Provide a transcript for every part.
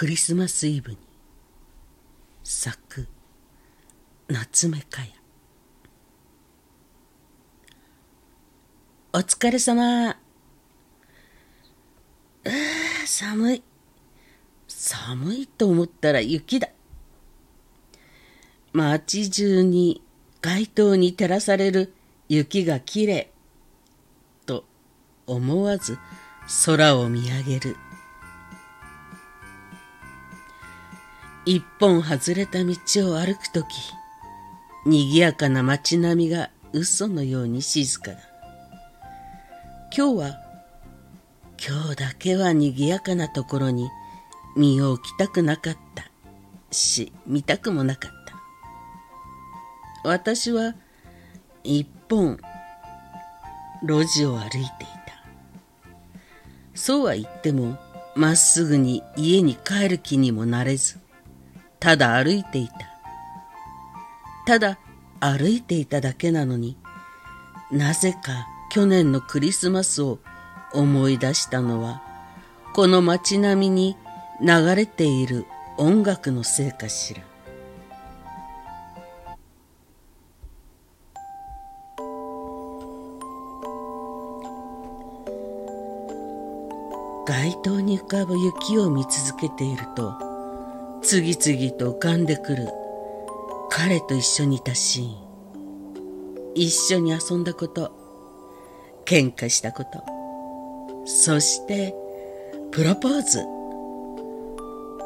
クリスマスイブに咲く夏目かや。お疲れ様。あ寒い。寒いと思ったら雪だ。街中に街灯に照らされる雪がきれいと思わず空を見上げる。一本外れた道を歩くとき賑やかな街並みが嘘のように静かだ。今日は今日だけは賑やかなところに身を置きたくなかったし見たくもなかった。私は一本路地を歩いていた。そうは言ってもまっすぐに家に帰る気にもなれずただ歩いていた。ただ歩いていただけなのになぜか去年のクリスマスを思い出したのはこの街並みに流れている音楽のせいかしら。街灯に浮かぶ雪を見続けていると次々と浮かんでくる。彼と一緒にいたシーン。一緒に遊んだこと。喧嘩したこと。そしてプロポーズ。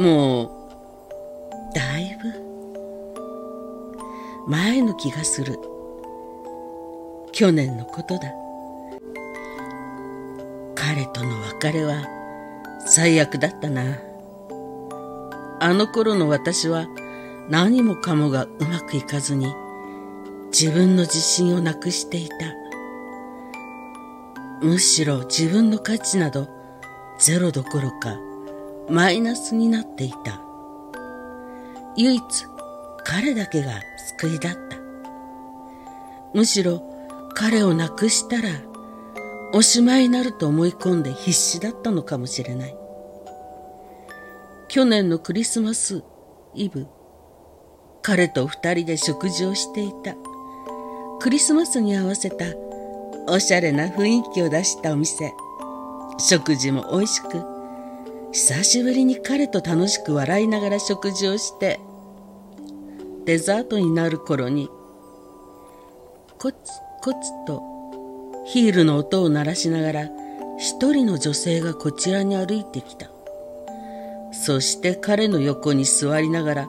もうだいぶ。前の気がする。去年のことだ。彼との別れは最悪だったな。あの頃の私は何もかもがうまくいかずに自分の自信をなくしていた。むしろ自分の価値などゼロどころかマイナスになっていた。唯一彼だけが救いだった。むしろ彼を亡くしたらおしまいになると思い込んで必死だったのかもしれない。去年のクリスマスイブ。彼と二人で食事をしていた。クリスマスに合わせたおしゃれな雰囲気を出したお店。食事も美味しく久しぶりに彼と楽しく笑いながら食事をしてデザートになる頃にコツコツとヒールの音を鳴らしながら一人の女性がこちらに歩いてきた。そして彼の横に座りながら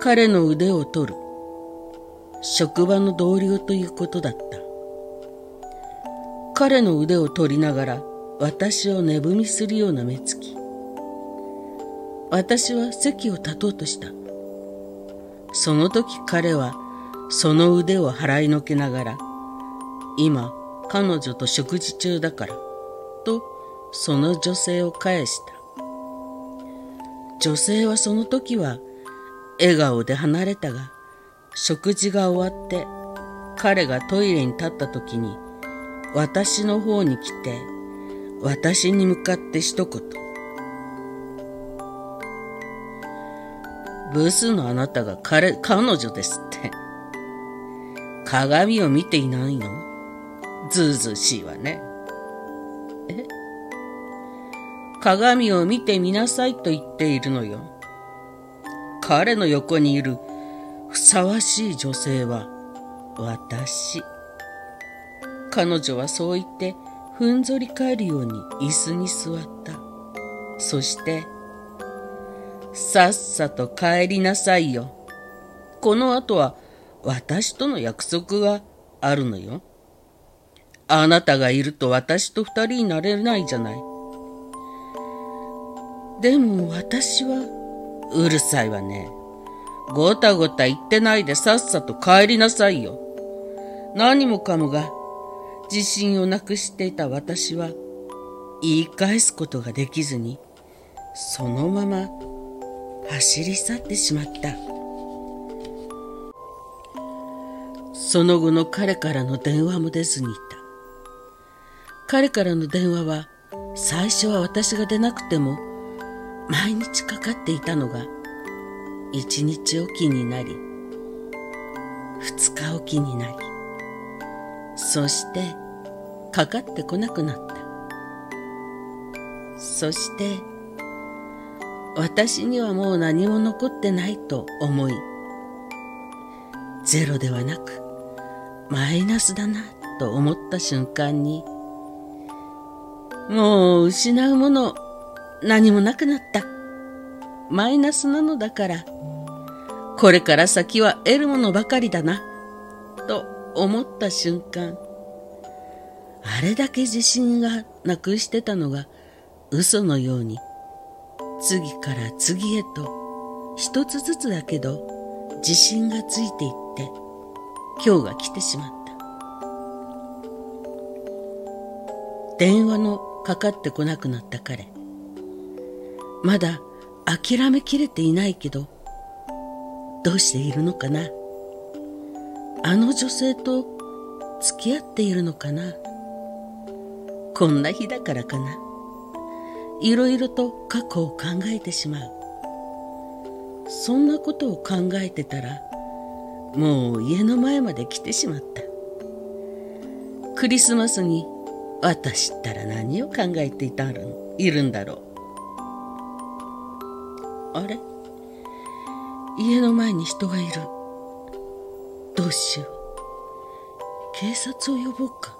彼の腕を取る。職場の同僚ということだった。彼の腕を取りながら私を寝踏みするような目つき。私は席を立とうとした。その時彼はその腕を払いのけながら今彼女と食事中だからとその女性を返した。女性はその時は笑顔で離れたが食事が終わって彼がトイレに立った時に私の方に来て私に向かって一言。ブスのあなたが彼彼女ですって。鏡を見ていないの？ずうずうしいわね。え？鏡を見てみなさいと言っているのよ。彼の横にいるふさわしい女性は私。彼女はそう言ってふんぞり返るように椅子に座った。そして、さっさと帰りなさいよ。この後は私との約束があるのよ。あなたがいると私と二人になれないじゃない。でも私は、うるさいわね。ごたごた言ってないでさっさと帰りなさいよ。何もかもが自信をなくしていた私は言い返すことができずにそのまま走り去ってしまった。その後の彼からの電話も出ずにいた。彼からの電話は最初は私が出なくても毎日かかっていたのが一日おきになり二日おきになりそしてかかってこなくなった。そして私にはもう何も残ってないと思いゼロではなくマイナスだなと思った瞬間にもう失うもの何もなくなった。マイナスなのだから、これから先は得るものばかりだな、と思った瞬間、あれだけ自信がなくしてたのが嘘のように、次から次へと一つずつだけど自信がついていって、今日が来てしまった。電話のかかってこなくなった彼。まだ諦めきれていないけど、どうしているのかな？あの女性と付き合っているのかな？こんな日だからかな？いろいろと過去を考えてしまう。そんなことを考えてたら、もう家の前まで来てしまった。クリスマスに私ったら何を考えていたるいるんだろう？あれ？家の前に人がいる。どうしよう。警察を呼ぼうか。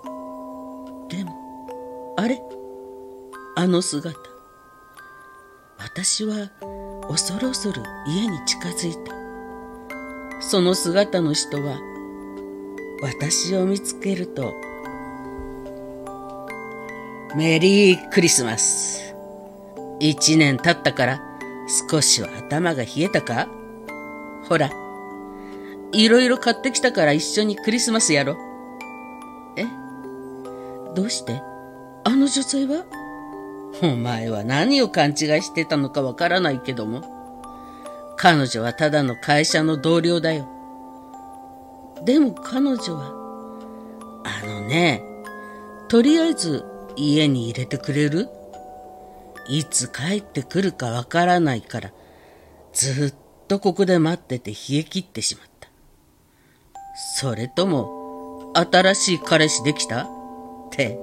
でも、あれ？あの姿。私は恐る恐る家に近づいた。その姿の人は、私を見つけると、メリークリスマス。一年経ったから少しは頭が冷えたか？ほら、いろいろ買ってきたから一緒にクリスマスやろ。え？どうして？あの女性は？お前は何を勘違いしてたのかわからないけども、彼女はただの会社の同僚だよ。でも彼女は、あのね、とりあえず家に入れてくれる？いつ帰ってくるかわからないから、ずっとここで待ってて冷え切ってしまった。それとも、新しい彼氏できた？って、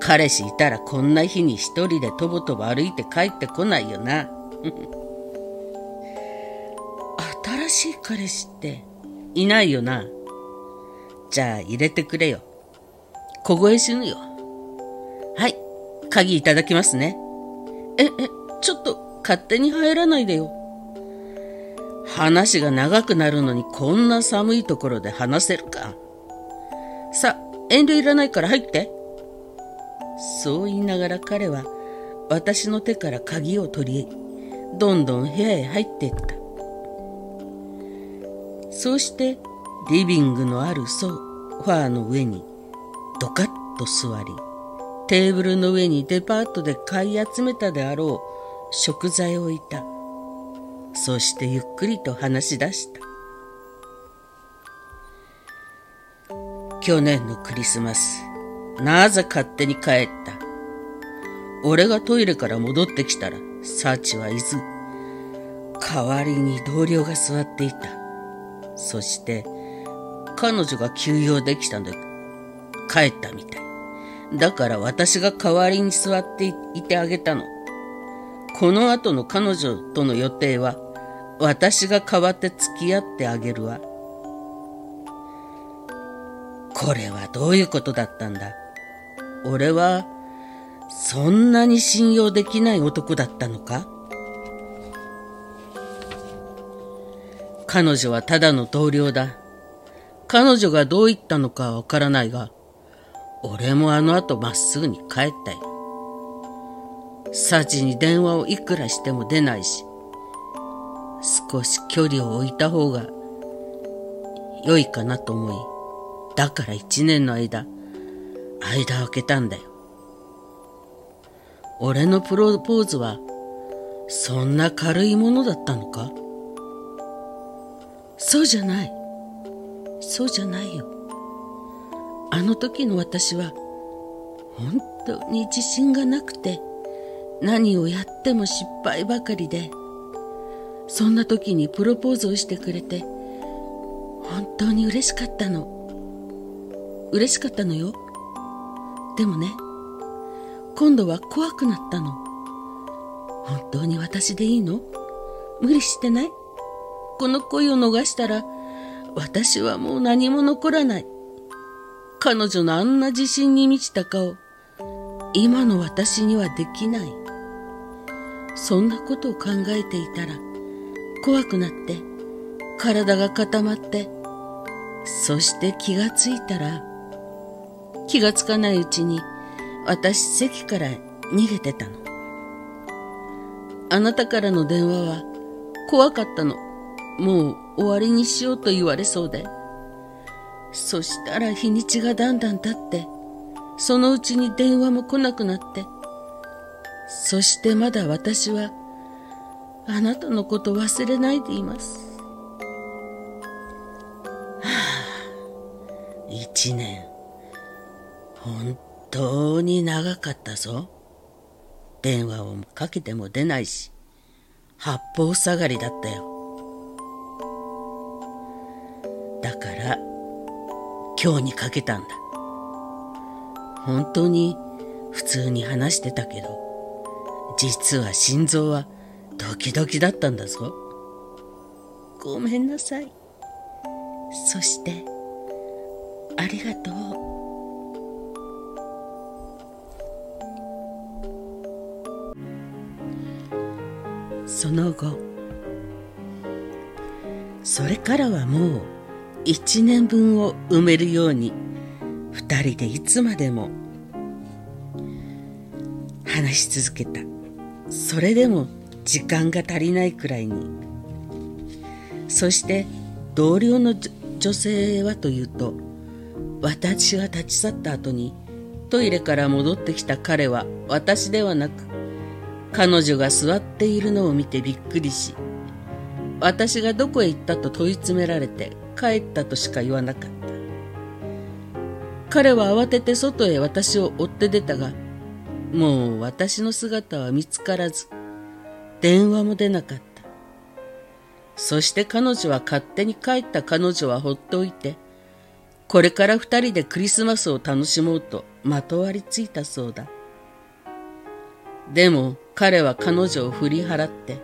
彼氏いたらこんな日に一人でとぼとぼ歩いて帰ってこないよな。新しい彼氏っていないよな。じゃあ入れてくれよ。凍え死ぬよ。はい、鍵いただきますね。え、え、ちょっと勝手に入らないでよ。話が長くなるのにこんな寒いところで話せるか。さ、遠慮いらないから入って。そう言いながら彼は私の手から鍵を取り、どんどん部屋へ入っていった。そうしてリビングのあるソファーの上にドカッと座り、テーブルの上にデパートで買い集めたであろう食材を置いた。そしてゆっくりと話し出した。去年のクリスマス、なぜ勝手に帰った？俺がトイレから戻ってきたら、サチはいず。代わりに同僚が座っていた。そして、彼女が休養できたので、帰ったみたい。だから私が代わりに座っていてあげたの。この後の彼女との予定は、私が代わって付き合ってあげるわ。これはどういうことだったんだ？俺は、そんなに信用できない男だったのか？彼女はただの同僚だ。彼女がどう言ったのかわからないが、俺もあの後まっすぐに帰ったよ。サチに電話をいくらしても出ないし、少し距離を置いた方が良いかなと思い、だから一年の間、間を空けたんだよ。俺のプロポーズは、そんな軽いものだったのか？そうじゃない。そうじゃないよ。あの時の私は本当に自信がなくて何をやっても失敗ばかりで、そんな時にプロポーズをしてくれて、本当に嬉しかったの。嬉しかったのよ。でもね、今度は怖くなったの。本当に私でいいの？無理してない？この恋を逃したら、私はもう何も残らない。彼女のあんな自信に満ちた顔、今の私にはできない。そんなことを考えていたら、怖くなって、体が固まって、そして気がついたら、気がつかないうちに、私席から逃げてたの。あなたからの電話は怖かったの。もう終わりにしようと言われそうで。そしたら日にちがだんだん経って、そのうちに電話も来なくなって、そしてまだ私は、あなたのこと忘れないでいます。はあ、一年、本当に長かったぞ。電話をかけても出ないし、八方下がりだったよ。今日にかけたんだ。本当に普通に話してたけど、実は心臓はドキドキだったんだぞ。ごめんなさい。そして、ありがとう。その後それからはもう一年分を埋めるように二人でいつまでも話し続けた。それでも時間が足りないくらいに。そして同僚の女性はというと私が立ち去った後にトイレから戻ってきた彼は私ではなく彼女が座っているのを見てびっくりし私がどこへ行ったと問い詰められて帰ったとしか言わなかった。彼は慌てて外へ私を追って出たがもう私の姿は見つからず電話も出なかった。そして彼女は勝手に帰った彼女はほっておいてこれから二人でクリスマスを楽しもうとまとわりついたそうだ。でも彼は彼女を振り払って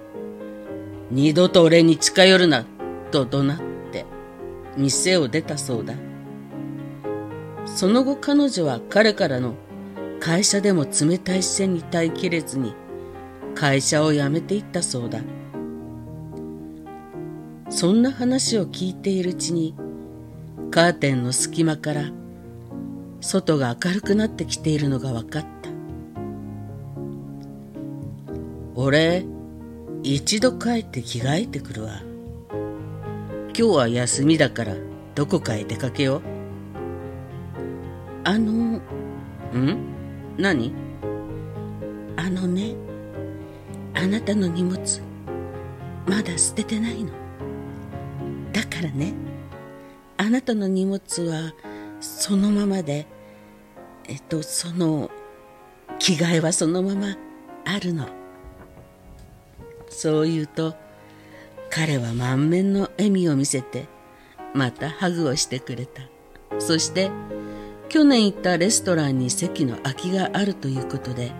二度と俺に近寄るなと怒鳴って店を出たそうだ。その後彼女は彼からの会社でも冷たい視線に耐えきれずに会社を辞めていったそうだ。そんな話を聞いているうちにカーテンの隙間から外が明るくなってきているのが分かった。俺一度帰って着替えてくるわ。今日は休みだからどこかへ出かけようあの、ん？何？あのね、あなたの荷物、まだ捨ててないの。だからね、あなたの荷物はそのままで、えっと、その、着替えはそのままあるの。そう言うと、彼は満面の笑みを見せて、またハグをしてくれた。そして、去年行ったレストランに席の空きがあるということで、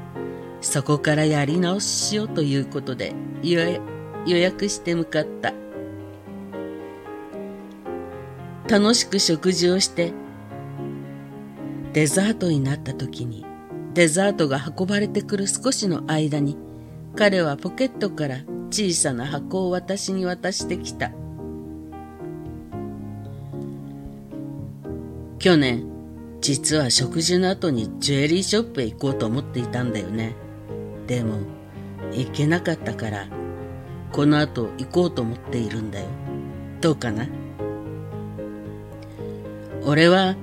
そこからやり直ししようということで予約して向かった。楽しく食事をして、デザートになった時に、デザートが運ばれてくる少しの間に、彼はポケットから小さな箱を私に渡してきた。去年、実は食事の後にジュエリーショップへ行こうと思っていたんだよね。でも、行けなかったから、この後行こうと思っているんだよ。どうかな？俺は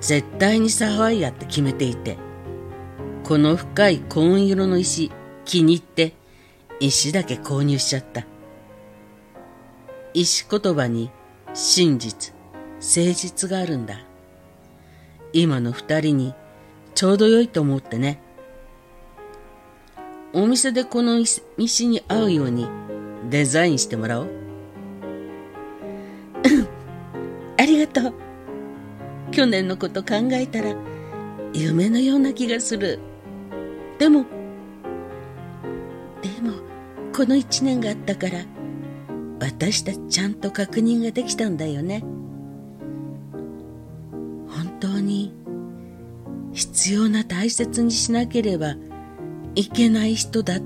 絶対にサファイアって決めていて、この深い紺色の石気に入って石だけ購入しちゃった。石言葉に真実、誠実があるんだ。今の二人にちょうど良いと思ってね。お店でこの石に合うようにデザインしてもらおう。ありがとう。去年のこと考えたら夢のような気がする。でも、でも、この1年があったから、私たちちゃんと確認ができたんだよね。本当に必要な大切にしなければいけない人だっ